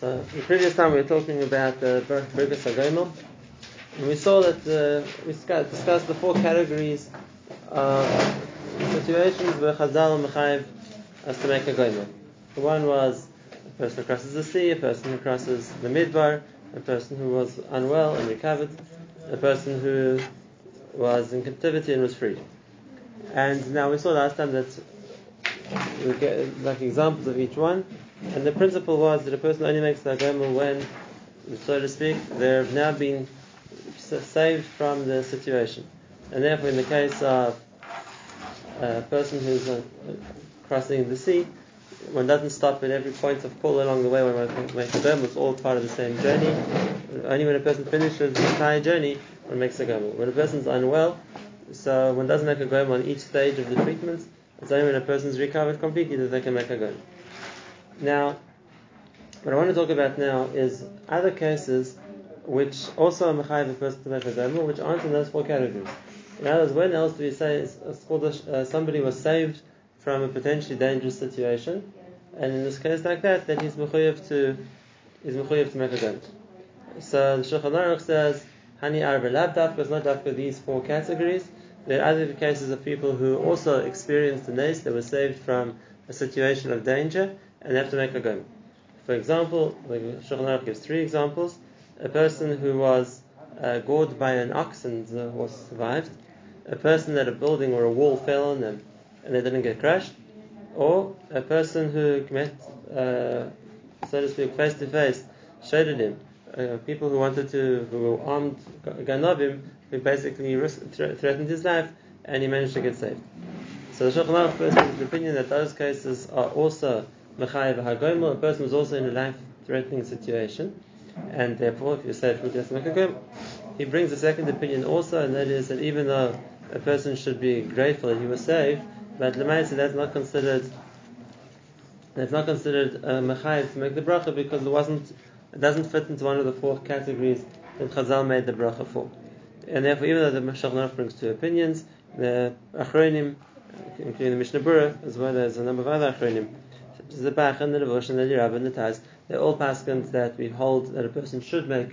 So the previous time we were talking about the Birkas HaGomel, and we saw that uh, we discussed the four categories of situations where Chazal Mechayiv has to make a. The one was a person who crosses the sea, a person who crosses the Midbar, a person who was unwell and recovered, a person who was in captivity and was freed. And now we saw last time that we get like examples of each one, and the principle was that a person only makes the agoma when, so to speak, they have now been saved from the situation. And therefore, in the case of a person who's uh, crossing the sea, one doesn't stop at every point of call along the way when one makes a gomel. It's all part of the same journey. Only when a person finishes the entire journey, one makes a gomel. When a person's unwell, so one doesn't make a gomel on each stage of the treatment. It's only when a person's recovered completely that they can make a gomel. Now, what I want to talk about now is other cases which also are mechayiv a person to make a gomel, which aren't in those four categories. In other words, when else do we say uh, somebody was saved from a potentially dangerous situation, and in this case like that, then he's mechayiv to he's mechayiv to make a gomel. So the Shulchan Aruch says, Hani arba lab dafka is not dafka these four categories. There are other cases of people who also experienced the nace, they were saved from a situation of danger, and they have to make a gomel. For example, the Shulchan gives three examples. A person who was uh, gored by an ox and the horse survived. A person that a building or a wall fell on them and they didn't get crushed. Or a person who met, uh, so to speak, face to face, shaded him. Uh, people who wanted to, who were armed ganavim, who basically threatened his life, and he managed to get saved. So the Shulchan Aruch first the opinion that those cases are also a person was also in a life-threatening situation, and therefore, if you're saved from death, make. He brings a second opinion also, and that is that even though a person should be grateful that he was saved, but Lemaisa that's not considered that's not considered uh, Mechayiv to make the bracha because it wasn't it doesn't fit into one of the four categories that Chazal made the bracha for. And therefore, even though the Shulchan brings two opinions, the Achronim, including the Mishnah Berurah, as well as a number of other Achronim, such as the Bach and the Levush and the Lirab and the Taz, they're all paskins that we hold that a person should make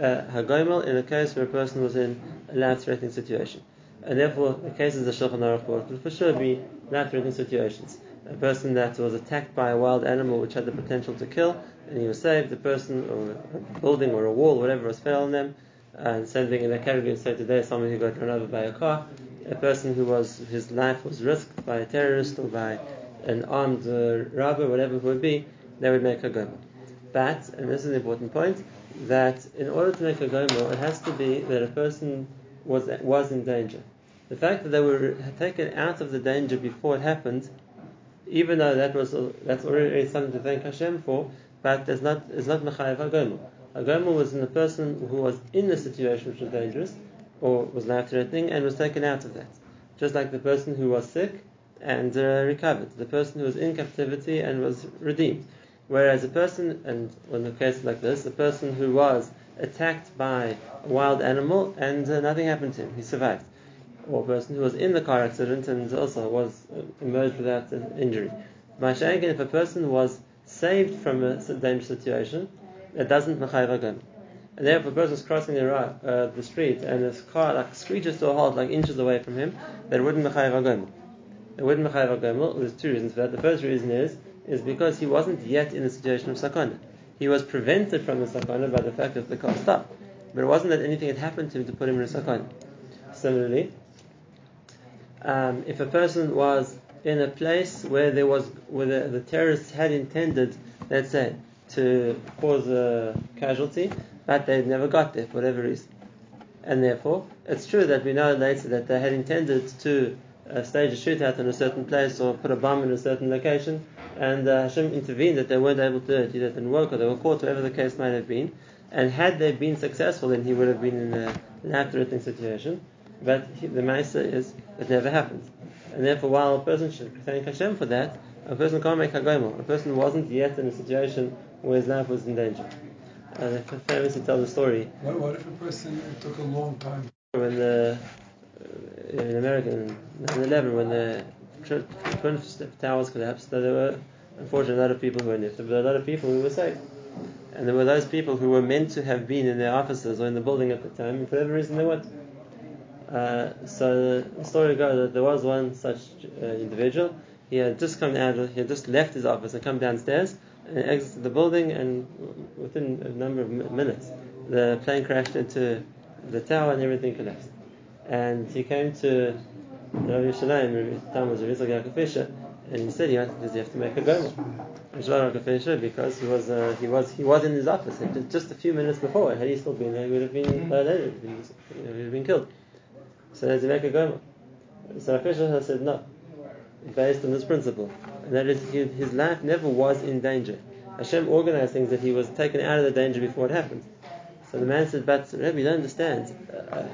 uh, Hagomel in a case where a person was in a life-threatening situation. And therefore, the cases the Shulchan Aruch would for sure be life-threatening situations. A person that was attacked by a wild animal which had the potential to kill, and he was saved. A person or a building or a wall, whatever was fell on them. And same thing in the category say today, someone who got run over by a car, a person who was his life was risked by a terrorist or by an armed uh, robber, whatever it would be, they would make a gomel. But, and this is an important point, that in order to make a gomel, it has to be that a person was was in danger. The fact that they were taken out of the danger before it happened, even though that was that's already something to thank Hashem for, but it's not it's not mechayev agomel. Agomel was in the person who was in the situation which was dangerous or was life threatening and was taken out of that. Just like the person who was sick and uh, recovered, the person who was in captivity and was redeemed. Whereas a person, and in a case like this, a person who was attacked by a wild animal and uh, nothing happened to him, he survived or a person who was in the car accident and also was uh, emerged without injury. Ma'ashayin, if a person was saved from a dangerous situation, it doesn't mechayiv agam. And therefore, if a person is crossing the, uh, the street and his car like screeches to a halt, like inches away from him, that wouldn't mechayiv agam. It wouldn't mechayiv agam. There's two reasons for that. The first reason is is because he wasn't yet in the situation of sakana. He was prevented from the sakana by the fact that the car stopped. But it wasn't that anything had happened to him to put him in a sakana. Similarly, um, if a person was in a place where there was where the, the terrorists had intended, let's say, to cause a casualty, but they never got there for whatever reason, and therefore it's true that we know later that they had intended to uh, stage a shootout in a certain place or put a bomb in a certain location, and uh, Hashem intervened that they weren't able to do that and work, or they were caught, whatever the case might have been. And had they been successful, then he would have been in a life-threatening situation. But he, the Maisa is it never happened. And therefore, while a person should thank Hashem for that, a person can't make Hagomel. A person wasn't yet in a situation where his life was in danger. Uh, famously tell the story. What, what if a person took a long time? When the in America in 9/11, when the twin towers collapsed, there were unfortunately a lot of people who were it, but a lot of people who were saved. And there were those people who were meant to have been in their offices or in the building at the time, and for whatever reason they weren't. Uh, so the story goes that there was one such uh, individual. He had just come out, he had just left his office and come downstairs and exited the building, and within a number of minutes, the plane crashed into the tower and everything collapsed. And he came to Rabbi Shalim, time was Rabbi Yaakov Fisher, and he said he does he have to make a gomer? Fisher because he was uh, he was he was in his office just a few minutes before. Had he still been there, he would have been uh, later. He would have been killed. So does he make a gomer? So Fisher said no, based on this principle, and that is his life never was in danger. Hashem organized things that he was taken out of the danger before it happened. So the man said, but Rabbi, you don't understand. Uh,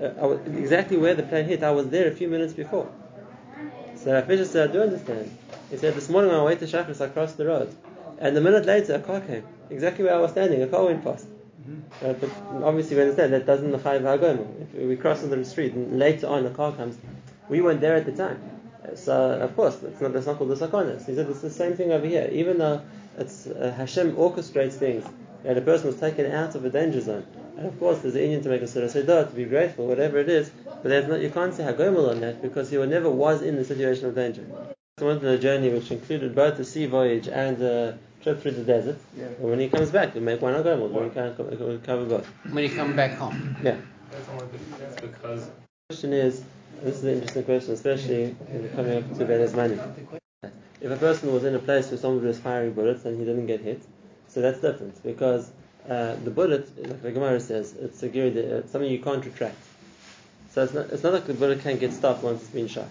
uh, uh, exactly where the plane hit, I was there a few minutes before. So Fisher said, I do understand. He said, this morning on my way to Shachris, I crossed the road. And a minute later, a car came. Exactly where I was standing, a car went past. Mm-hmm. Uh, but obviously, we understand that doesn't chayiv hagoma. If we cross the street and later on a car comes, we weren't there at the time. So of course, it's not, that's not called the sakonis. He said it's the same thing over here. Even though it's uh, Hashem orchestrates things that a person was taken out of a danger zone. And of course, there's an Indian to make a surah to be grateful, whatever it is, but not, you can't say Hagomel on that because he never was in the situation of danger. He went on a journey which included both a sea voyage and a trip through the desert. Yeah. And when he comes back, he'll make one Hagomel, when he can cover both. When he comes back home. Yeah. That's because. The question is, this is an interesting question, especially coming up to Beres money. If a person was in a place where somebody was firing bullets and he didn't get hit, so that's different because uh, the bullet, like the Gemara says, it's, a, it's something you can't retract. So it's not, it's not like the bullet can get stopped once it's been shot.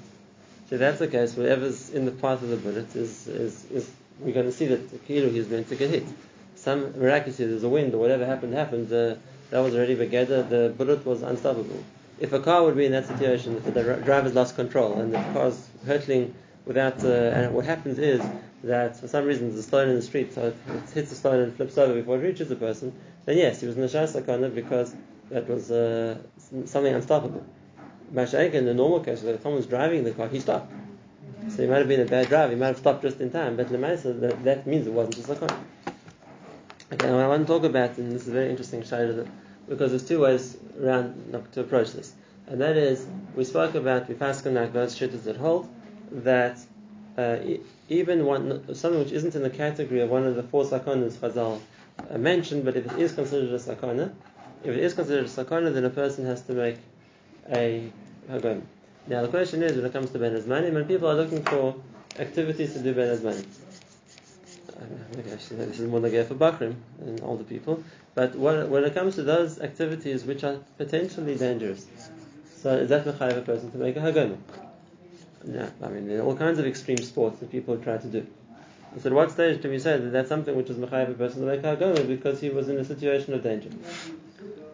So that's the case, whatever's in the path of the bullet is, is, is we're going to see that kilo he's meant to get hit. Some miraculously there's a wind or whatever happened happened. Uh, that was already together. The bullet was unstoppable. If a car would be in that situation, if the driver's lost control and the car's hurtling without, uh, and what happens is that for some reason there's a stone in the street, so it, it hits the stone and flips over before it reaches the person, then yes, he was in the Shasakana because that was uh, something unstoppable. Mashaik, in the normal case, if someone's driving the car, he stopped. So he might have been a bad driver, he might have stopped just in time, but Lemaisa, that, that means it wasn't a Sakana. Okay, I want to talk about, and this is a very interesting shade because there's two ways around to approach this. And that is, we spoke about, like those shittas that hold, that uh, even one, something which isn't in the category of one of the four sakonas Chazal uh, mentioned, but if it is considered a sakona, if it is considered a sakona, then a person has to make a hagom. Now the question is, when it comes to ben money, when people are looking for activities to do ben money, uh, actually, this is more like for Bakrim and older people. But when, it comes to those activities which are potentially dangerous, so is that mechayiv a person to make a hagoma? Yeah, I mean, there are all kinds of extreme sports that people try to do. So at what stage do we say that that's something which is mechayiv a person to make hagoma because he was in a situation of danger?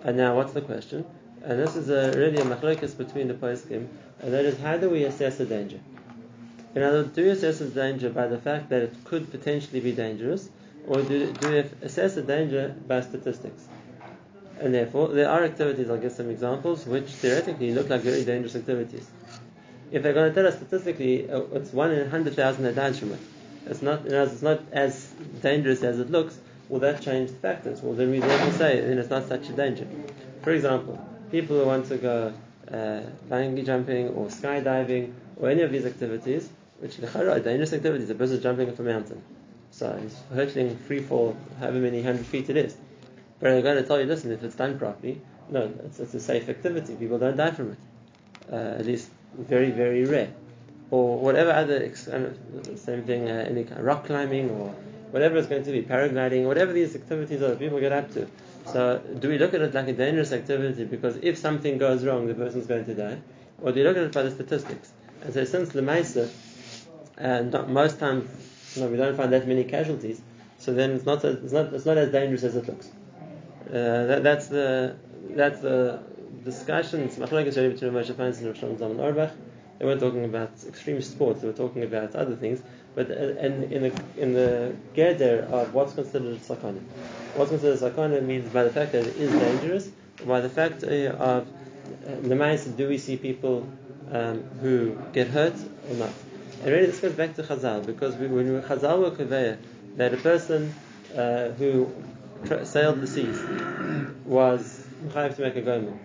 And now, what's the question? And this is a, really a machlokes between the poskim, and that is how do we assess the danger? In other words, do we assess the danger by the fact that it could potentially be dangerous, or do, do we assess the danger by statistics? And therefore, there are activities, I'll give some examples, which theoretically look like very dangerous activities if they're going to tell us statistically uh, it's one in a hundred thousand that dies from it, it's not, it's not as dangerous as it looks, will that change the factors? Well, then we say then it's not such a danger. For example, people who want to go uh, bungee jumping or skydiving or any of these activities, which are dangerous activities, a person jumping off a mountain. So he's hurtling free fall, however many hundred feet it is. But they're going to tell you, listen, if it's done properly, no, it's, it's a safe activity. People don't die from it. Uh, at least very, very rare. Or whatever other, same thing, uh, any kind of rock climbing or whatever it's going to be, paragliding, whatever these activities are that people get up to. So, do we look at it like a dangerous activity because if something goes wrong, the person's going to die? Or do we look at it by the statistics? And so, since the and uh, most times we don't find that many casualties, so then it's not, it's not, it's not as dangerous as it looks. Uh, that, that's the that's the discussions, Machlekes between Moshe Feinstein and Shlomo Zalman. They weren't talking about extreme sports; they were talking about other things. But in, in the in the gather of what's considered sakana, what's considered sakana means by the fact that it is dangerous, by the fact uh, of uh, the uh, do we see people um, who get hurt or not? And really, this goes back to Chazal because we, when we Chazal were conveyor that a person uh, who tra- sailed the seas was mechayiv to make a gomel.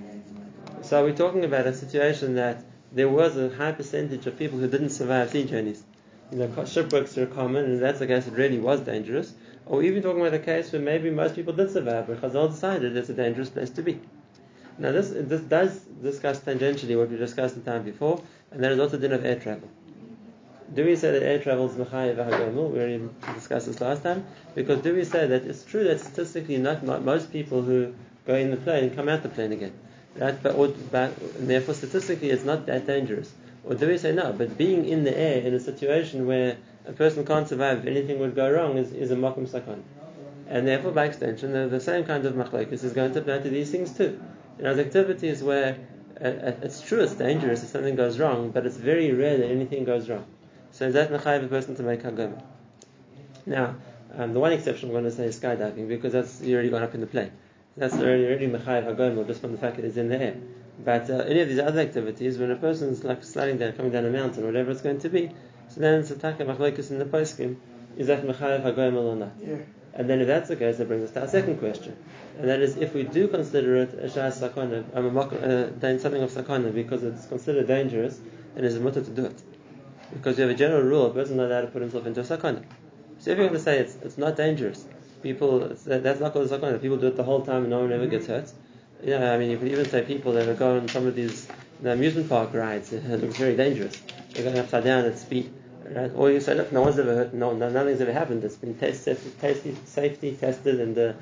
So we're talking about a situation that there was a high percentage of people who didn't survive sea journeys. You know, shipwrecks are common, and that's the case it really was dangerous. Or even talking about a case where maybe most people did survive, but Chazal decided it's a dangerous place to be. Now this this does discuss tangentially what we discussed the time before, and that is also the din of air travel. Do we say that air travel is mechayiv v'hagomel? We already discussed this last time. Because do we say that it's true that statistically not, not most people who go in the plane come out the plane again, right? But, or, but therefore statistically it's not that dangerous. Or do we say no? But being in the air in a situation where a person can't survive, anything would go wrong, is, is a makom sakon. And therefore, by extension, the, the same kind of machlokes is going to apply to these things too. You know, activities where uh, uh, it's true it's dangerous if something goes wrong, but it's very rare that anything goes wrong. So is that mechayiv a person to make hagoma? Now, um, the one exception I'm going to say is skydiving because that's you already gone up in the plane. That's already already mechayiv hagoma just from the fact that it's in the air. But uh, any of these other activities, when a person's like sliding down, coming down a mountain, whatever it's going to be, so then it's a taka machlokes in the poskim, is that mechayiv hagoma or not? Yeah. And then if that's the case, that brings us to our second question. And that is if we do consider it a shas sakana, um, uh, something of sakana because it's considered dangerous, and is mutter to do it. Because we have a general rule, a person not allowed to put himself into a sakana. So if you're going to say it's, it's not dangerous, people, that's not called a sakana, people do it the whole time and no one ever gets hurt. Yeah, I mean, you could even say people that are going on some of these know, amusement park rides, it looks very dangerous. They're going upside down at speed. Right? Or you say, look, no one's ever hurt, no, no nothing's ever happened. It's been tested, safety, safety tested, and uh,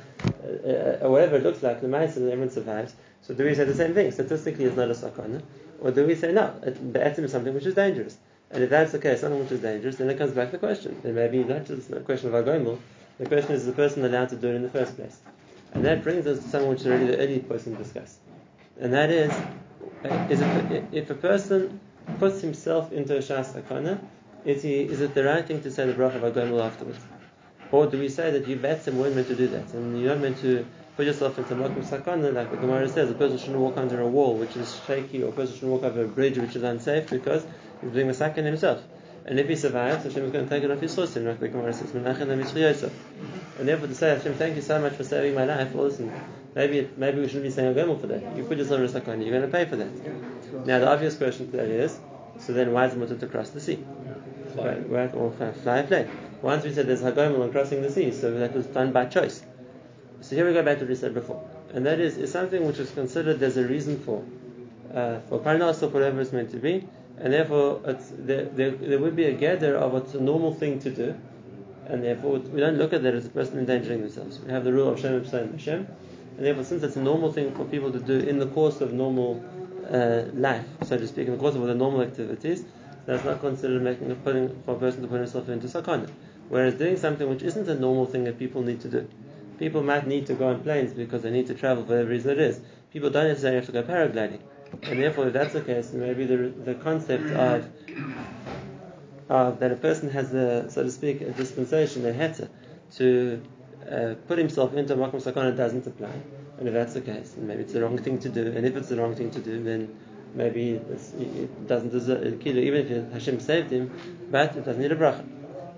uh, uh, whatever it looks like, the mice and everyone survives. So do we say the same thing? Statistically, it's not a sakana, or do we say no? Be'etzim is something which is dangerous. And if that's the case, something which is dangerous, then it comes back to the question. Then maybe not just a question of agomel. The question is, is the person allowed to do it in the first place? And that brings us to something which already the early person discussed. And that is, uh, is it, if a person puts himself into a shas sakana, is, he, is it the right thing to say the bracha of agomel afterwards? Or do we say that you betzim weren't meant to do that, and you're not meant to put yourself into makom sakana, like the Gemara says, a person shouldn't walk under a wall which is shaky, or a person shouldn't walk over a bridge which is unsafe because he's doing the sakan himself. And if he survives, Hashem is going to take it off his chosim, like the Gemara says, and therefore to say, Hashem, thank you so much for saving my life, well listen, maybe maybe we shouldn't be saying agomel for that. You put yourself in a sakana, you're going to pay for that. Now the obvious question to that is, so then why is it mutter to cross the sea? Right, right, or fly plane. Once we said there's hagomel on crossing the sea, so that was done by choice. So here we go back to what we said before, and that is, is something which is considered there's a reason for, uh, for parnas or whatever it's meant to be, and therefore there, there, there, would be a gather of what's a normal thing to do, and therefore we don't look at that as a person endangering themselves. We have the rule of Shem Hashem Hashem, and therefore since it's a normal thing for people to do in the course of normal uh, life, so to speak, in the course of the normal activities, that's not considered making a putting for a person to put himself into sakana. Whereas doing something which isn't a normal thing that people need to do. People might need to go on planes because they need to travel for whatever reason it is. People don't necessarily have to go paragliding. And therefore, if that's the case, maybe the, the concept of, of that a person has a, so to speak, a dispensation, a heta, to uh, put himself into a makom sakana doesn't apply. And if that's the case, then maybe it's the wrong thing to do. And if it's the wrong thing to do, then maybe it doesn't deserve a kilo, even if Hashem saved him, but it doesn't need a bracha.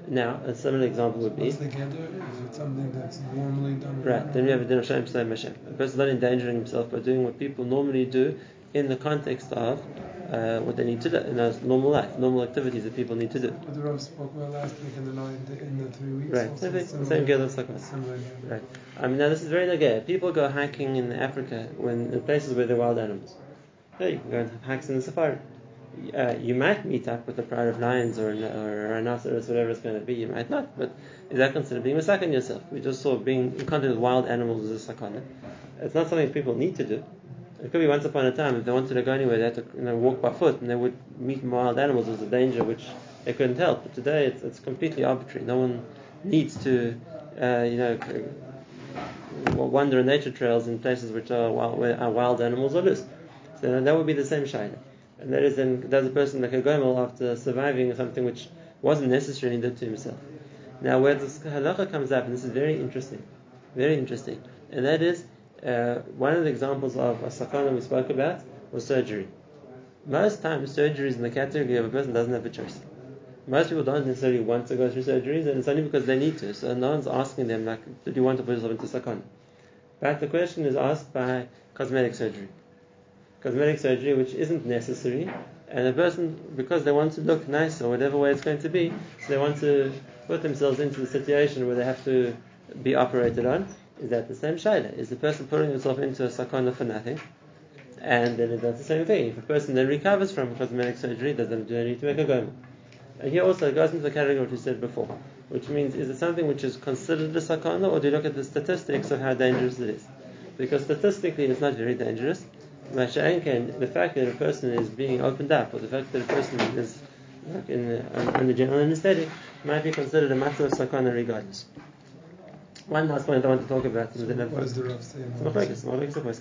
Now, a similar example would be. What's the gather? Is it something that's normally done? Right, then we have a din of Shem Shem Hashem. A person's not endangering himself by doing what people normally do in the context of uh, what they need to do in a normal life, normal activities that people need to do. But the Rav spoke about last week in the nine, in the three weeks. Right, also, same, similar, same gather like that. Similar gather. Right. I mean, now this is very nagaya. People go hiking in Africa when in places where there are wild animals. Yeah, you can go and have hikes in the safari. Uh, you might meet up with a pride of lions or, or a rhinoceros, whatever it's going to be. You might not, but is that considered being a sakana yourself? We just saw being in contact with wild animals is a sakana. It's not something people need to do. It could be once upon a time if they wanted to go anywhere, they had to you know, walk by foot, and they would meet wild animals as a danger which they couldn't help. But today it's, it's completely arbitrary. No one needs to, uh, you know, wander nature trails in places which are wild, where wild animals are loose. So that would be the same shayla. And that is then does a person like a gomel after surviving something which wasn't necessarily did to himself. Now where this halacha comes up, and this is very interesting, very interesting, and that is uh, one of the examples of a sakana we spoke about was surgery. Most times surgery is in the category of a person doesn't have a choice. most people don't necessarily want to go through surgeries, and it's only because they need to. So no one's asking them like, "Do you want to put yourself into sakana?" But the question is asked by cosmetic surgery, cosmetic surgery which isn't necessary, and a person because they want to look nice or whatever way it's going to be, so they want to put themselves into the situation where they have to be operated on. Is that the same shaila? Is the person putting himself into a sakana for nothing? And then it does the same thing. If a person then recovers from cosmetic surgery, does not do need to make a goma? And here also it goes into the category what we said before, which means is it something which is considered a sakana, or do you look at the statistics of how dangerous it is? Because statistically it's not very dangerous. Masha'ankan, the fact that a person is being opened up, or the fact that a person is like in the, under general anesthetic, might be considered a matter of sakana regardless. One last point I want to talk about. So what does the Rav say? It's not focus, not focus, focus.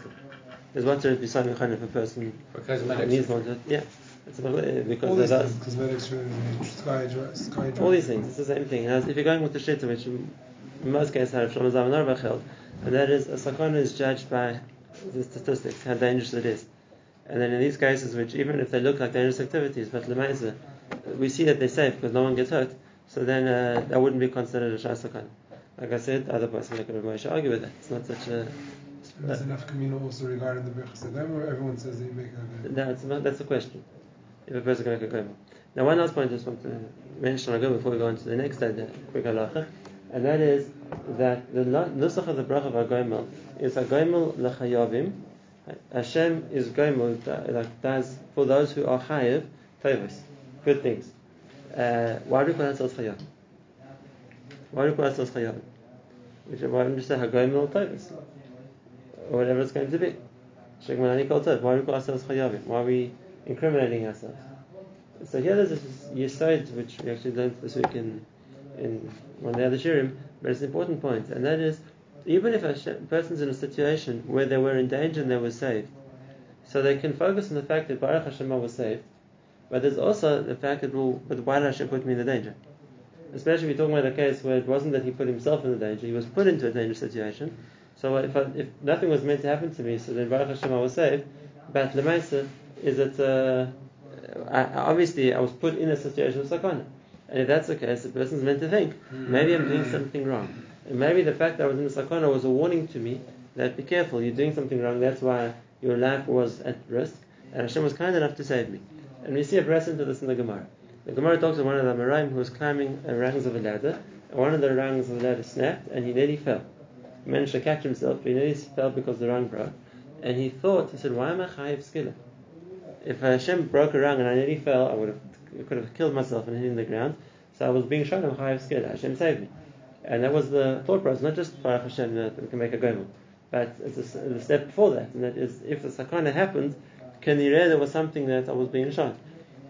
There's one to be signing kind of a person needs one yeah. It's a, because All these things, cosmetic surgery, sky sky dry. All these things, it's the same thing. As if you're going with the shita, which in most cases have Shlomo Zalman Auerbach held, and that is a sakana is judged by the statistics, how dangerous it is. And then in these cases, which even if they look like dangerous activities, but lemaisa, we see that they're safe because no one gets hurt, so then uh, that wouldn't be considered a shah sakana. Like I said, other person like Rabbi Moshe argue with that. It's not such a. There's enough communal also regarding the Birchas Agam, or everyone says that you make a That's that's a question. If a person can make a goma. Now, one last point I just want to mention on a goma before we go on to the next uh, quick halacha, and that is that the nusach of the bracha of agomel is agomel lechayavim. Hashem is that like does for those who are chayiv tovus, good things. Uh, why do we call ourselves chayavim? Why do we call ourselves chayavim? Which why don't you say hagomel tovus? Or whatever it's going to be. Shegmalani Kol Tov. Why do we ourselves Chayavim? Why are we incriminating ourselves? So here there's this Yesod which we actually learned this week in, in one of the other Shirim, but it's an important point, and that is even if a person's in a situation where they were in danger and they were saved, so they can focus on the fact that Baruch Hashem was saved, but there's also the fact that, well, but why did Hashem put me in the danger? Especially if you're talking about a case where it wasn't that he put himself in the danger, he was put into a dangerous situation. So if, I, if nothing was meant to happen to me, so then Baruch Hashem I was saved. But Lemaisa is that uh, obviously I was put in a situation of sakana. And if that's the case, the person's meant to think, maybe I'm doing something wrong. And maybe the fact that I was in the sakana was a warning to me that be careful, you're doing something wrong, that's why your life was at risk. And Hashem was kind enough to save me. And we see a precedent to this in the Gemara. The Gemara talks of one of the Amoraim who was climbing the rungs of a ladder, one of the rungs of the ladder snapped, and he nearly fell. He managed to catch himself, but he nearly fell because the rung broke. And he thought, he said, why am I chayiv skilla? If Hashem broke a rung and I nearly fell, I would have could have killed myself and hitting the ground. So I was being shown I'm chayiv skilla. Hashem saved me. And that was the thought process, not just Baruch Hashem that we can make a gomel, but it's a, the step before that, and that is if the sakana happened, can you read there was something that I was being shown.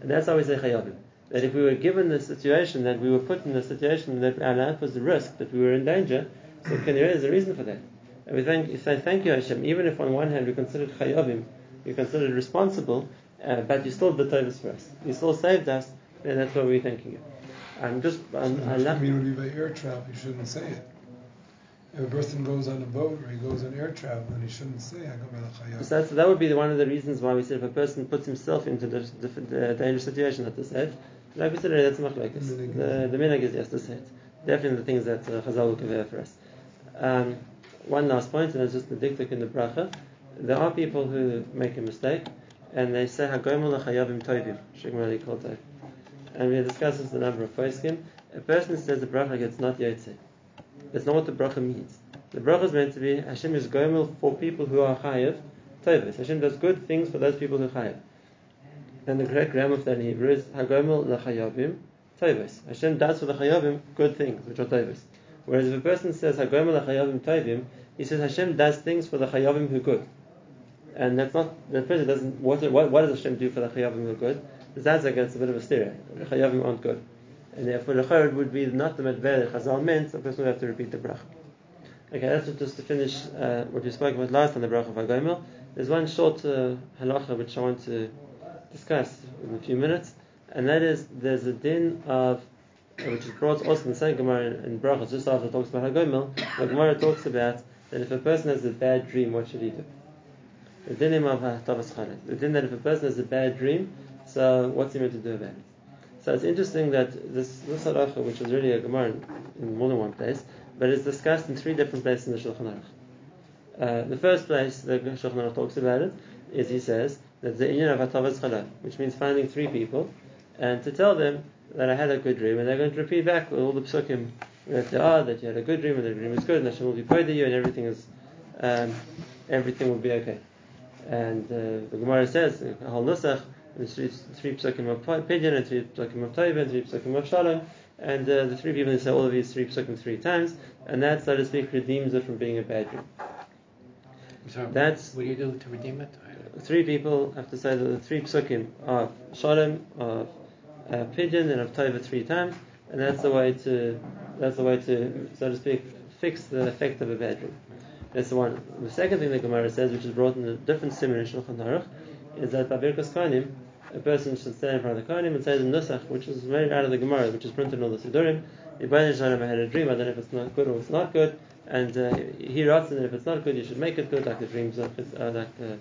And that's how we say chayavim. That if we were given the situation that we were put in the situation that our life was at risk, that we were in danger, so can you there's a reason for that. And we thank, say thank you Hashem, even if on one hand we considered chayavim, we considered responsible, uh, but you still did the for us. You still saved us, and that's what we're thanking you. I'm just, I'm, I So love. community by air travel, you shouldn't say it. If a person goes on a boat or he goes on air travel, then he shouldn't say Agam. So that would be one of the reasons why we said if a person puts himself into the dangerous situation at this age, like we said earlier, that's machlekes. The. The, the minhag is yes to say it. Definitely the things that uh, Chazal will convey for us. Um, one last point, and it's just the diktuk in the bracha. There are people who make a mistake, and they say hagomel chayavim tovim, shigmali kol tov. And we discussed this the number of poskim. A person says the bracha gets not yotze. That's not what the bracha means. The bracha is meant to be Hashem is gomel for people who are chayav tovus. Hashem does good things for those people who are chayav. And the correct grammar of that in Hebrew is hagomel lechayavim tovus. Hashem does for the chayavim good things, which are tovus. Whereas if a person says hagomel lechayavim tovim, he says Hashem does things for the chayavim who good. And that's not the person doesn't. What, what, what does Hashem do for the chayavim who are good? Like it's a bit of a stereo. The chayavim aren't good, and therefore the chayv would be not the medver that Chazal meant. The person would have to repeat the bracha. Okay, that's just to finish uh, what we spoke about last on the bracha of Hagomel. There's one short uh, halacha which I want to discuss in a few minutes, and that is there's a din of which is brought also in the same Gemara in Brachas, just after it talks about Hagomel, the Gemara talks about that if a person has a bad dream, what should he do? The dinim of. The din that if a person has a bad dream, so what's he meant to do about it? So it's interesting that this this halacha, which is really a gemara in, in more than one place, but it's discussed in three different places in the Shulchan Aruch. Uh, the first place the Shulchan Aruch talks about it is he says that the inyan of Hatavas which means finding three people and to tell them that I had a good dream, and they're going to repeat back all the psukim that they are, that you had a good dream, and the dream is good, and Hashem will be proud of you, and everything is, um, everything will be okay. And uh, the Gemara says, Hal Nusach, three, three psukim of Pidyon, and three psukim of Taiva, and three psukim of Shalom, and uh, the three people say all of these three psukim three times, and that, so to speak, redeems it from being a bad dream. So That's what do you do to redeem it? Three people have to say that the three psukim are Shalom, of uh, Pidyon, and of Taiva three times, and that's the way to that's the way to so to speak fix the effect of a bad dream. That's the one. The second thing the Gemara says, which is brought in a different simon in Shulchan Aruch, is that by Kohanim, a person should stand in front of the Kohanim and say the Nusach, which is made out of the Gemara, which is printed in all the Sidurim. Ibn I had a dream, I don't know if it's not good or it's not good, and uh, he writes that if it's not good, you should make it good, like the dreams of uh, like uh,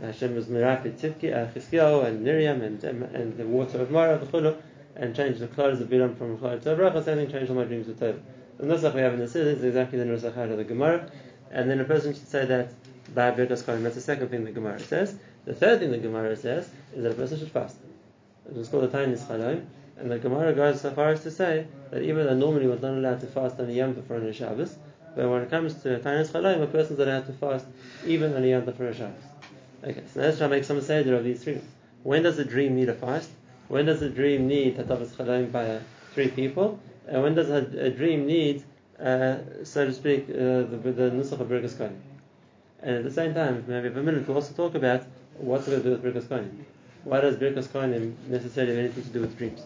Hashem was Mirapid uh, Chizkiyahu, and Miriam, and um, and the water of Mara, and change the clothes of Bilam from Chol to Abracha, same thing, change all my dreams to Tov. The Nusach we have in the Siddur is exactly the Nusach of the Gemara, and then a person should say that by Birkas Kohanim. That's the second thing the Gemara says. The third thing the Gemara says is that a person should fast. It was called the Tainis Chalom, and the Gemara goes so far as to say that even though normally one's not allowed to fast on a Yom Tov or on a Shabbos, but when it comes to Tainis Chalom, a person person's allowed to fast even on Yom Tov. Okay, so now let's try to make some seder of these three. When does a dream need a fast? When does a dream need Tatavas Chalom by uh, three people? And when does a, a dream need, uh, so to speak, uh, the, the Nusach of Birkas Kohanim? And at the same time, maybe for a minute, we'll also talk about what's going to do with Birkas Kohen. Why does Birkas Kohen necessarily have anything to do with dreams?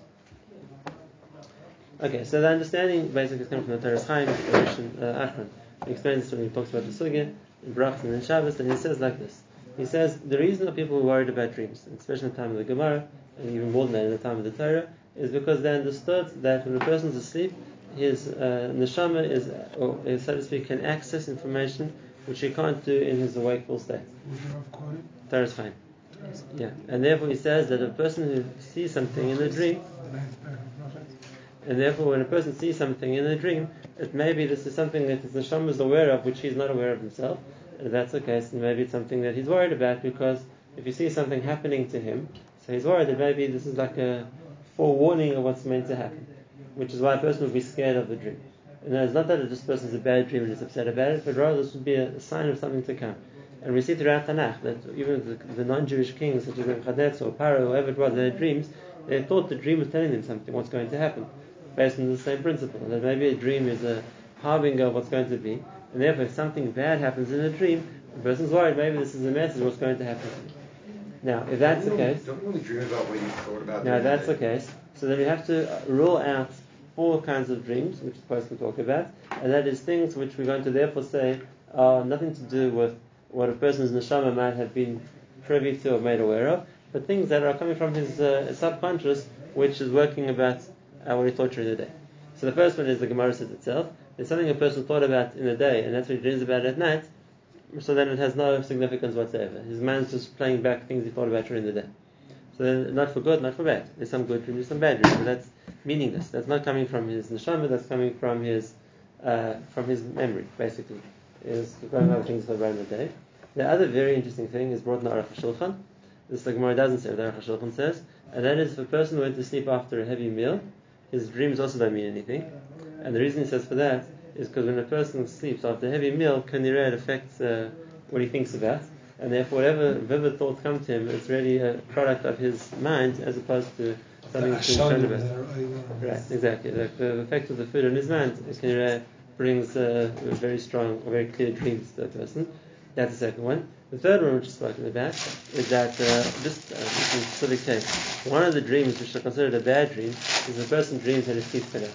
Okay, so the understanding basically is coming from the Toras Chaim, Rishon uh, Achron. He explains this when he talks about the Sugya, in Brachas and in Shabbos, and he says like this. He says, the reason that people were worried about dreams, especially in the time of the Gemara, and even more than that in the time of the Torah, is because they understood that when a person is asleep, his uh, neshama is, or so to speak, can access information which he can't do in his awakeful state. Who's the Rav Kohanim? Toras Chaim. Yeah, and therefore he says that a person who sees something in a dream, The ninth parak of Brachas. And therefore when a person sees something in a dream, it may be this is something that his neshama is aware of, which he's not aware of himself. And if that's the case, then maybe it's something that he's worried about because if you see something happening to him, so he's worried that maybe this is like a forewarning of what's meant to happen, which is why a person would be scared of the dream. And it's not that this person's a bad dream and is upset about it, but rather this would be a sign of something to come. And we see throughout Tanakh that even the, the non-Jewish kings, such as Nebuchadnezzar or Paro, whoever it was, they had dreams, they thought the dream was telling them something, what's going to happen, based on the same principle, that maybe a dream is a harbinger of what's going to be, and therefore if something bad happens in a dream, the person's worried, maybe this is a message of what's going to happen to. Now, if that's the case, Don't only dream about what you thought about? now, that's the the case. So then we have to rule out four kinds of dreams, which the post will talk about, and that is things which we're going to therefore say are nothing to do with what a person's neshama might have been privy to or made aware of, but things that are coming from his uh, subconscious, which is working about uh, what he thought during the day. So the first one is the Gemara says itself. There's something a person thought about in the day, and that's what he dreams about at night. So then it has no significance whatsoever. His mind's just playing back things he thought about during the day. So then, not for good, not for bad. There's some good dreams, some bad dreams, but that's meaningless. That's not coming from his neshama. That's coming from his uh, from his memory, basically. Is going over things in the day. The other very interesting thing is brought in the Aruch HaShulchan. This the Gemara doesn't say, the Aruch HaShulchan says, and that is if a person went to sleep after a heavy meal, his dreams also don't mean anything. And the reason he says for that is because when a person sleeps after a heavy meal, kanireh, it affects uh, what he thinks about, and therefore whatever vivid thoughts come to him, it's really a product of his mind as opposed to something The he's concerned Ashanim about. that are early on. Right, exactly. The, the effect of the food on his mind kanireh, brings uh, very strong, very clear dreams to that person. That's the second one. The third one, which is spoken about, is that uh, just uh, this is a specific case. One of the dreams which are considered a bad dream is the person dreams that his teeth fell out.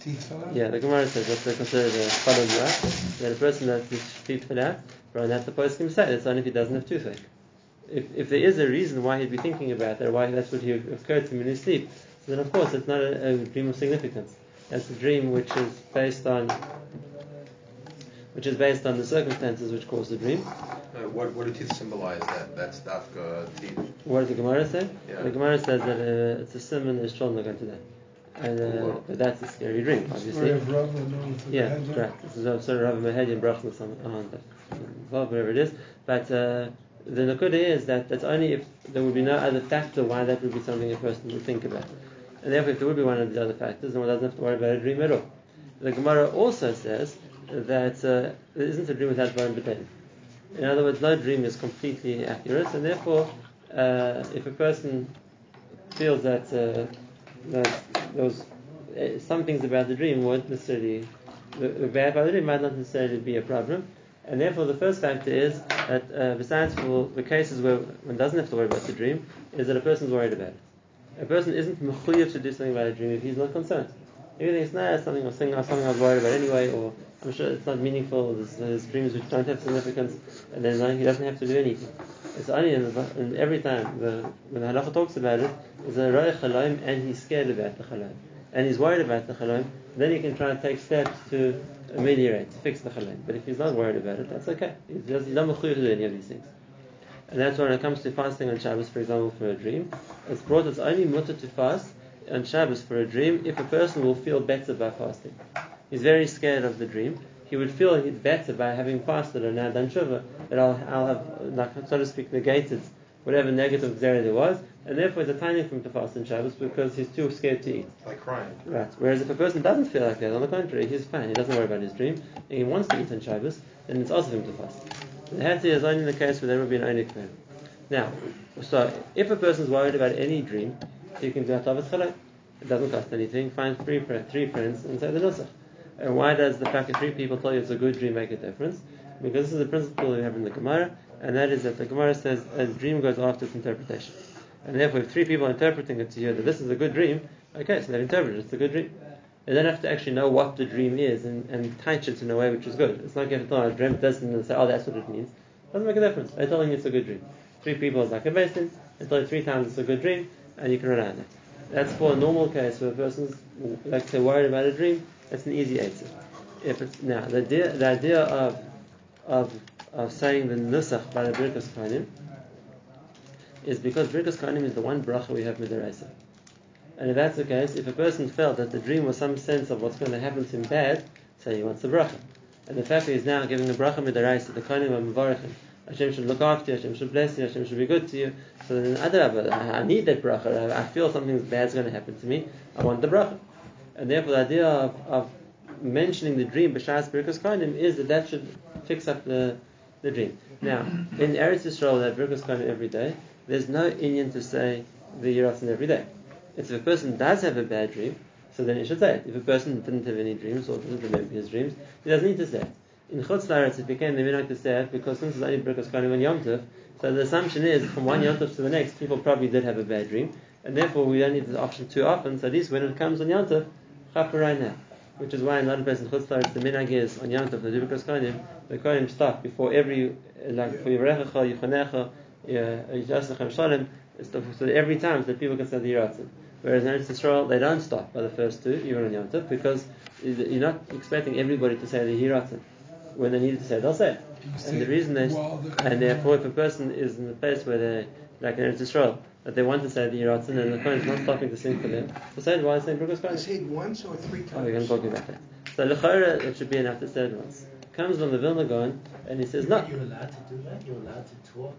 Teeth fell out? Yeah, the Gemara says that's considered a chalon That a person that his teeth fell out, but that's the post say that's only if he doesn't have toothache. If, if there is a reason why he'd be thinking about that, why that's what he occurred to him in his sleep, then of course it's not a, a dream of significance. That's a dream which is based on which is based on the circumstances which caused the dream. Uh, what, what do teeth symbolize? That that's dafka teeth. What does the Gemara say? Yeah. The Gemara says that uh, it's a simon is children are going to die. And uh, but that's a scary dream, obviously. of Rava known to the Yeah, head. correct. This is a sort of Rabbi Mahedi and Brachman or on that, whatever it is. But uh, the Nakuda is that that's only if there would be no other factor why that would be something a person would think about. And therefore, if there would be one of the other factors, then one doesn't have to worry about a dream at all. The Gemara also says that uh, there isn't a dream without Dvarim B'Teilim. In other words, no dream is completely accurate, and therefore, uh, if a person feels that, uh, that was uh, some things about the dream weren't necessarily, the, bad about the dream might not necessarily be a problem, and therefore the first factor is that uh, besides for the cases where one doesn't have to worry about the dream, is that a person's worried about it. A person isn't mechuyev to do something about a dream if he's not concerned. He thinks, nah, something, or something, I was worried about anyway, or I'm sure it's not meaningful, there's, there's dreams which don't have significance, and then uh, he doesn't have to do anything. It's only in, the, in every time the, when the halacha talks about it, is a roy chalaim and he's scared about the chalaim, and he's worried about the chalaim, then he can try and take steps to ameliorate, to fix the chalaim. But if he's not worried about it, that's okay. He doesn't, he's not mechuyev to do any of these things. And that's when it comes to fasting on Shabbos, for example, for a dream, it's brought it's only mutter to fast on Shabbos for a dream if a person will feel better by fasting. He's very scared of the dream. He would feel better by having fasted and now done tshuva, that I'll, I'll have, like, so to speak, negated whatever negative zera there was, and therefore it's a tiny for him to fast on Shabbos because he's too scared to eat. Like crying. Right. Whereas if a person doesn't feel like that, on the contrary, he's fine. He doesn't worry about his dream, and he wants to eat on Shabbos, then it's also for him to fast. The Hatzi is only the case where there would be an only. Now, so if a person's worried about any dream, he can do Hatavat Chalak. It doesn't cost anything. Find three, three friends and say the Nusach. And why does the fact that three people tell you it's a good dream make a difference? Because this is a principle we have in the Gemara, and that is that the Gemara says a dream goes after its interpretation. And therefore, if three people are interpreting it to you that this is a good dream, okay, so they've interpreted it, it's a good dream. They don't have to actually know what the dream is and, and teach it in a way which is good. It's not like you have to tell I dreamt this and say, oh, that's what it means. It doesn't make a difference. They're telling you it's a good dream. Three people is like a basin, they tell you three times it's a good dream, and you can rely on that. That's for a normal case where a person's, like say, worried about a dream, that's an easy answer. If it's, now, the idea, the idea of, of, of saying the nusach by the Birkas Kohanim is because Birkas Kohanim is the one bracha we have midaraisa. And if that's the case, if a person felt that the dream was some sense of what's going to happen to him bad, say he wants the bracha. And the fact that he's now giving the bracha midaraisa, the Kohanim are Mavarachim. Hashem should look after you, Hashem should bless you, Hashem should be good to you. So then, Adrabah, I need that bracha. I feel something bad's going to happen to me. I want the bracha. And therefore, the idea of, of mentioning the dream, B'shas Birkas Kohanim, is that that should fix up the, the dream. Now, in Eretz Yisrael, that Birkas Kohanim every day, there's no Indian to say the Yiratzin every day. It's if a person does have a bad dream, so then he should say it. If a person didn't have any dreams or doesn't remember his dreams, he doesn't need to say it. In Chutz it became the minhag to say because since it's only Birkas Kohanim and Yom Tov, so the assumption is from one Yom Tov to the next, people probably did have a bad dream, and therefore we don't need this option too often. So least when it comes on Yom Tov, right now. Which is why in another place in Chutz the minhag is on Yom Tov, the Birkas Kohanim, the Kohanim stop before every, like for Yivarechecha, Yichonecha, Yisasachem Shalom, so every time so that people can say the Yiratzim. Whereas in Eretz Yisrael, they don't stop by the first two, even on Yom Tov, because you're not expecting everybody to say the Yiratzim. When they need to say it, they'll say it. And the reason they, and therefore, if a person is in the place where they, like in Eretz Yisrael, that they want to say the Yiratzim and the Kohen is not stopping to sing for them, they'll say it while they're saying Brukas I Kohen. said once or three Oh, we're going to talk about that. So Lechora, it should be enough to say it once. Comes from the Vilna Gaon, and he says, no, You're allowed to do that? You're allowed to talk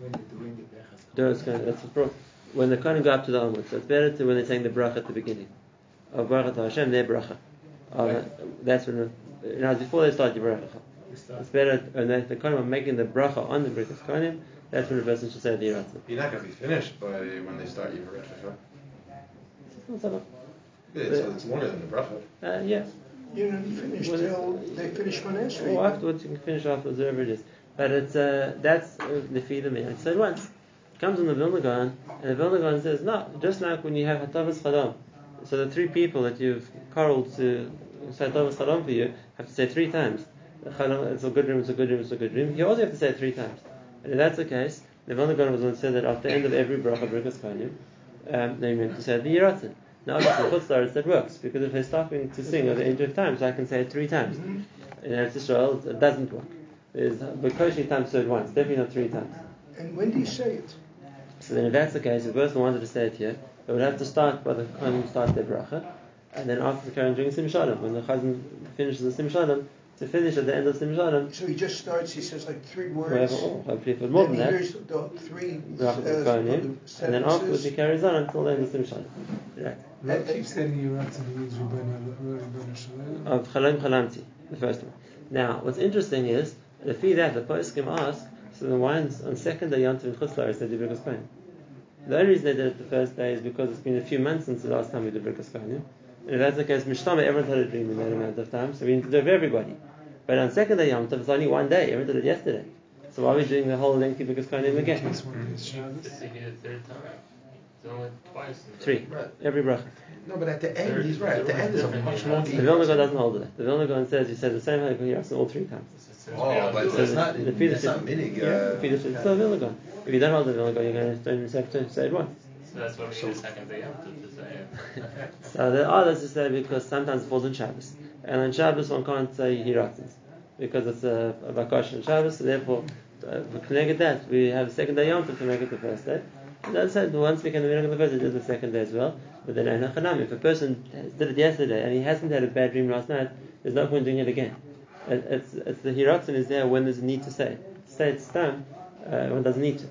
when you're doing the Berachas No, going, that's the problem. When the Kohen go up to the Amud, so it's better to when they're saying the bracha at the beginning. Of Baruch Atah Hashem, their bracha. Uh, that's when, you know, before they start your bracha. It's better when they, the Kohen are making the bracha on the Birkas Kohanim, that's when the person should say the Yiratzim. You're not going to be finished by when they start your Rosh It's not so Yeah, so it's longer than the bracha. Uh, yeah. You're not finished Well, till they finish one answer. Or afterwards, you can finish afterwards, whatever it is. But it's, uh, that's uh, the feed of me. It said once. It comes on the Vilna Gaon, and the Vilna Gaon says, no, just like when you have Hatavas Chadam. So the three people that you've quarreled to Chadam for you have to say three times. It's a good dream, it's a good dream, it's a good dream. You also have to say it three times. And if that's the case, the Gaon was going to say that at the end of every bracha, Birkas Kohanim, um, they meant to say the Yiratzin. Now, obviously, in Chutz La'aretz that works because if they're stopping to sing at the end of time, so I can say it three times. In Eretz Yisrael, it doesn't work. is Bakoshi times said once, definitely not three times. And when do you say it? So then if that's the case, if the person wanted to say it here, they would have to start by the Kohanim start their bracha, and then after the Kohen during Sim Shalom, when the Chazan finishes the Sim Shalom, to finish at the end of Sim Shalom, So he just starts, he says like three whatever, words. or hopefully if it's more than he that, hears the three uh, of Kohanim, and then afterwards he carries on until the end of Sim Shalom. Right. Rav keeps saying you have to use Rebbeinu Shalom. Of Chalom Chalamti, the first one. Now, what's interesting is, if he that, the poskim ask, so the ones on second day Yom Tov in Chutz La'aretz, they do Birkas Kohanim. The only reason they did it the first day is because it's been a few months since the last time we did Birkas Kohanim. And if that's the case, Mishtama, everyone's had a dream in that amount of time, so we need to do it for everybody. But on second day Yom Tov, it's only one day, everyone did it yesterday. So why are we doing the whole lengthy Birkas Kohanim In again? case one day is Shabbos. It's the third time. It's only twice. Three. Right. Every bracha. No, but at the end, he's right. At the end is a much more The. Vilna Gaon doesn't hold it. The Vilna Gaon says, he says the same like he asks all three times. It says Oh, don't but do that's it. not, The Piddush that's is- not minig. Yeah, uh, if you just it's still a Vilna Gaon. If you don't hold the Vilna Gaon, you're going to don't have to say it once. So that's why we need a second day to, say. So there others who say because sometimes it falls on Shabbos. And on Shabbos one can't say Hiratzins because it's a, a Bakash on Shabbos, so therefore, uh, we connect that. We have the second day Yom to make it the first day. And that's it. Once we can make it the first day, do the second day as well. But then if a person did it yesterday and he hasn't had a bad dream last night, there's no point doing it again. It, it's, it's the Hiratzin is there when there's a need to say say it's done, uh, one doesn't need to.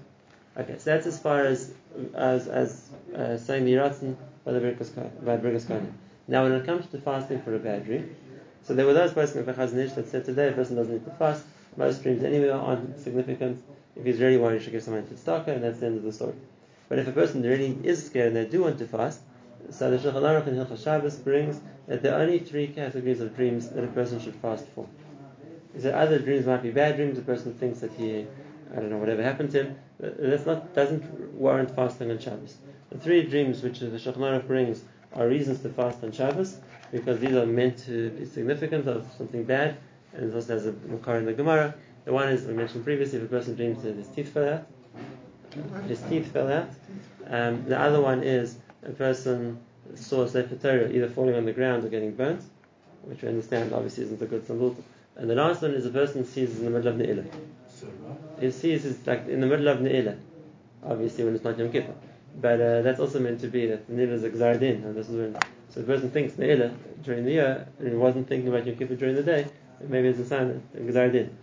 Okay, so that's as far as as as uh, saying the Yiratzin by the Birkas by Birkas Kohanim. Now, when it comes to fasting for a bad dream, so there were those person of Chazon Ish that said today a person doesn't need to fast. Most dreams anyway aren't significant. If he's really worried, he should give someone to tzedakah, and that's the end of the story. But if a person really is scared and they do want to fast, so the Shulchan Aruch in Hilchas Shabbos brings that there are only three categories of dreams that a person should fast for. He said other dreams might be bad dreams. A person thinks that he, I don't know, whatever happened to him. That's not doesn't warrant fasting on Shabbos. The three dreams which the Shulchan brings are reasons to fast on Shabbos because these are meant to be significant of something bad, and it also has a makor in the Gemara. The one is we mentioned previously: if a person dreams that his teeth fell out, his teeth fell out. Um, the other one is a person saw a Sefer Torah either falling on the ground or getting burnt, which we understand obviously isn't a good sambuta. And the last one is a person sees in the middle of the So, He sees is like in the middle of Ne'ilah, obviously when it's not Yom Kippur. But uh, that's also meant to be that Ne'ilah is a Gzar Din, and this is when so the person thinks Ne'ilah during the year and he wasn't thinking about Yom Kippur during the day, maybe it's a sign that Gzar Din.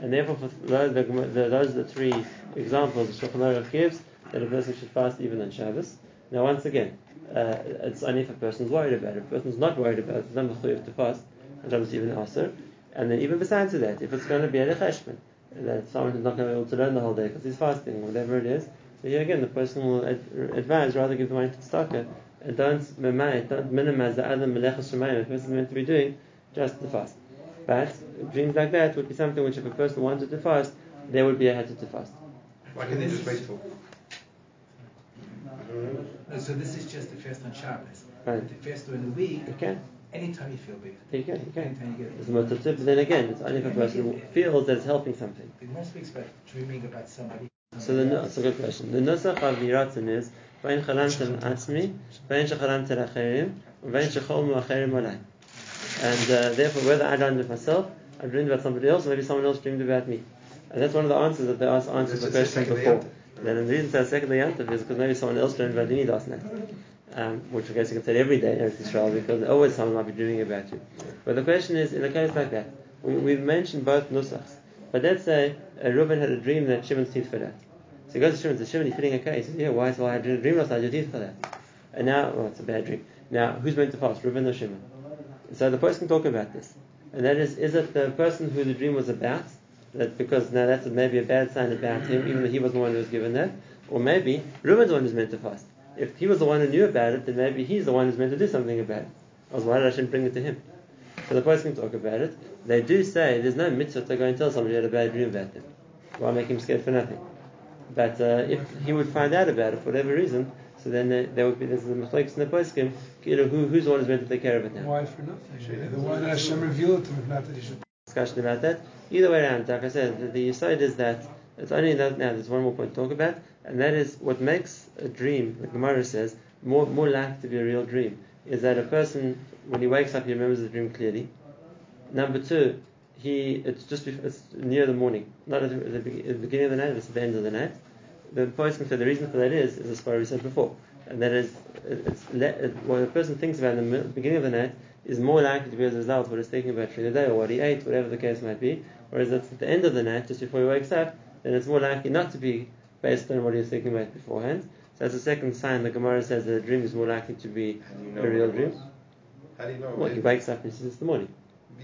And therefore, for those, the, those are the three examples the Shulchan gives that a person should fast even on Shabbos. Now, once again, uh, it's only if a person's worried about it. If a person's not worried about it, it's not mechuyev to fast, on Shabbos even also. And then even besides that, if it's going to be a cheshbon, that someone is not going to be able to learn the whole day because he's fasting, whatever it is, so here again, the person will ad- advise rather give the money to tzedakah and don't, memai- don't minimize the other melechas shemayim the person is meant to be doing just the fast. But dreams like that would be something which if a person wanted to fast, there would be a heter to fast. Why can't they just wait till? No, so this is just the fast on Shabbos. Right. The fast during the week, You can, anytime you feel better. you can, you go. Anytime you get It's a motive, but then again, it's only if a person feels that it's helping something. The Gemara speaks about dreaming about somebody. So the, that's a good question. The nusach of Yiratzin is Vayin chalamtem atzmi, vayin shechalamtem acherim, vayin shecholmu acherim alai. And uh, therefore, whether I dreamed of myself, I dreamed about somebody else, maybe someone else dreamed about me. And that's one of the answers that they asked answered the question before. Then the reason it's second day Yantav is because maybe someone else dreamed about me last night. Um, which I guess you can say every day in Eretz Yisrael because always someone might be dreaming about you. But the question is, in a case like that, we, we've mentioned both nusachs. But let's say uh, Reuben had a dream that Shimon's teeth fell out. So he goes to Shimon and says, Shimon, you're feeling okay? He says, yeah, why? So I had a dream last night, your teeth fell out. And now, oh, it's a bad dream. Now, who's meant to fast, Reuben or Shimon? So the person can talk about this. And that is, is it the person who the dream was about? That because now that's maybe a bad sign about him, even though he was the one who was given that. Or maybe Reuben's the one who's meant to fast. If he was the one who knew about it, then maybe he's the one who's meant to do something about it. Otherwise, why did I shouldn't bring it to him? So the person can talk about it. They do say there's no mitzvah to go and tell somebody who had a bad dream about them. Why make him scared for nothing? But uh, if he would find out about it for whatever reason, so then there, there would be there's the mistakes in the poskim. You know, who, who's the one who's meant to take care of it now? Why for nothing? The one that Hashem revealed to him, not that he should. Discussion about that. Either way around, like I said, the, the side is that it's only that now. There's one more point to talk about, and that is what makes a dream. The Gemara says more more likely to be a real dream is that a person when he wakes up he remembers the dream clearly. Number two, he it's just before, it's near the morning, not at the, at the beginning of the night, it's at the end of the night. The person said the reason for that is, is as far as we said before, and that is, it- it's what a person thinks about in the beginning of the night is more likely to be as a result of what he's thinking about during the day or what he ate, whatever the case might be. Whereas it's at the end of the night, just before he wakes up, then it's more likely not to be based on what he was thinking about beforehand. So that's the second sign. The Gemara says that a dream is more likely to be you know a real dream. How do you know? Well, he wakes up and he sees it's the morning.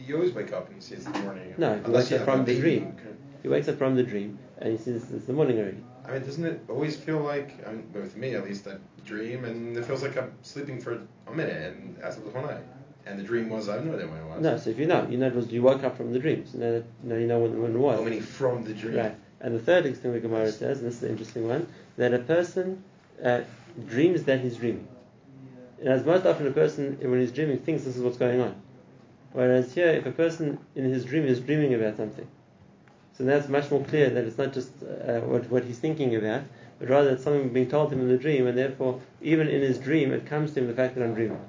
You always wake up and you see it's the morning. No, he Unless wakes up from the dream. He wakes up from the dream and he sees it's the morning already. I mean, doesn't it always feel like, I mean, with me at least, I dream and it feels like I'm sleeping for a minute and that's the whole night. And the dream was, I have no idea when it was. No, so if you know, you know it was you woke up from the dream, so now that, now you know when, when it was. Oh, meaning from the dream. Right. And the third thing the Gemara says, and this is the interesting one, that a person uh, dreams that he's dreaming. And as most often a person, when he's dreaming, thinks this is what's going on. Whereas here, if a person in his dream is dreaming about something, so that's much more clear that it's not just uh, what, what he's thinking about, but rather it's something being told him in the dream, and therefore, even in his dream, it comes to him the fact that I'm dreaming.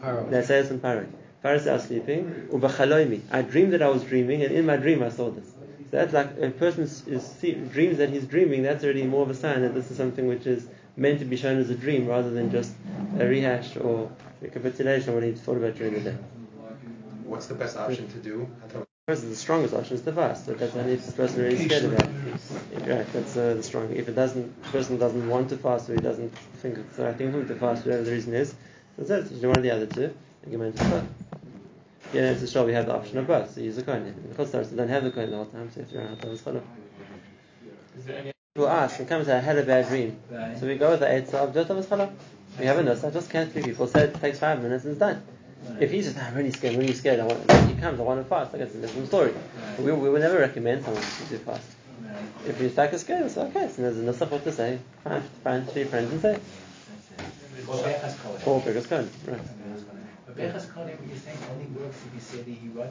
Paro. That says in Parak. I was sleeping, ubachaloimi. I dreamed that I was dreaming, and in my dream I saw this. So that's like a person is, see, dreams that he's dreaming. That's already more of a sign that this is something which is meant to be shown as a dream, rather than just a rehash or recapitulation of what he thought about during the day. What's the best option to do? The strongest option is to fast, but that's only if the person really scared about it. Right, that's uh, the strong. If it doesn't, the person doesn't want to fast or he doesn't think it's the right thing for him to fast, whatever the reason is, so that's it. You do one of the other two, and go into fast. Yeah, it's a show we have the option of both, so use a coin. In the Chutz they don't have the coin the whole time, so if you're out of challah. Is there any People ask, and comes, I had a bad dream. So we go with the Eitzah of of challah. We have a nus, I just can't three people. So it takes five minutes and it's done. If he's just, I'm really scared, really scared, I want, he comes, I want to fast, guess it's a different story. But we, we would never recommend someone to do fast. If he's like a scared, it's okay, so there's a nusach what to say. Find, find three friends and say. it. Coin, right. Bechas Kohen, you're saying only works if say that he wrote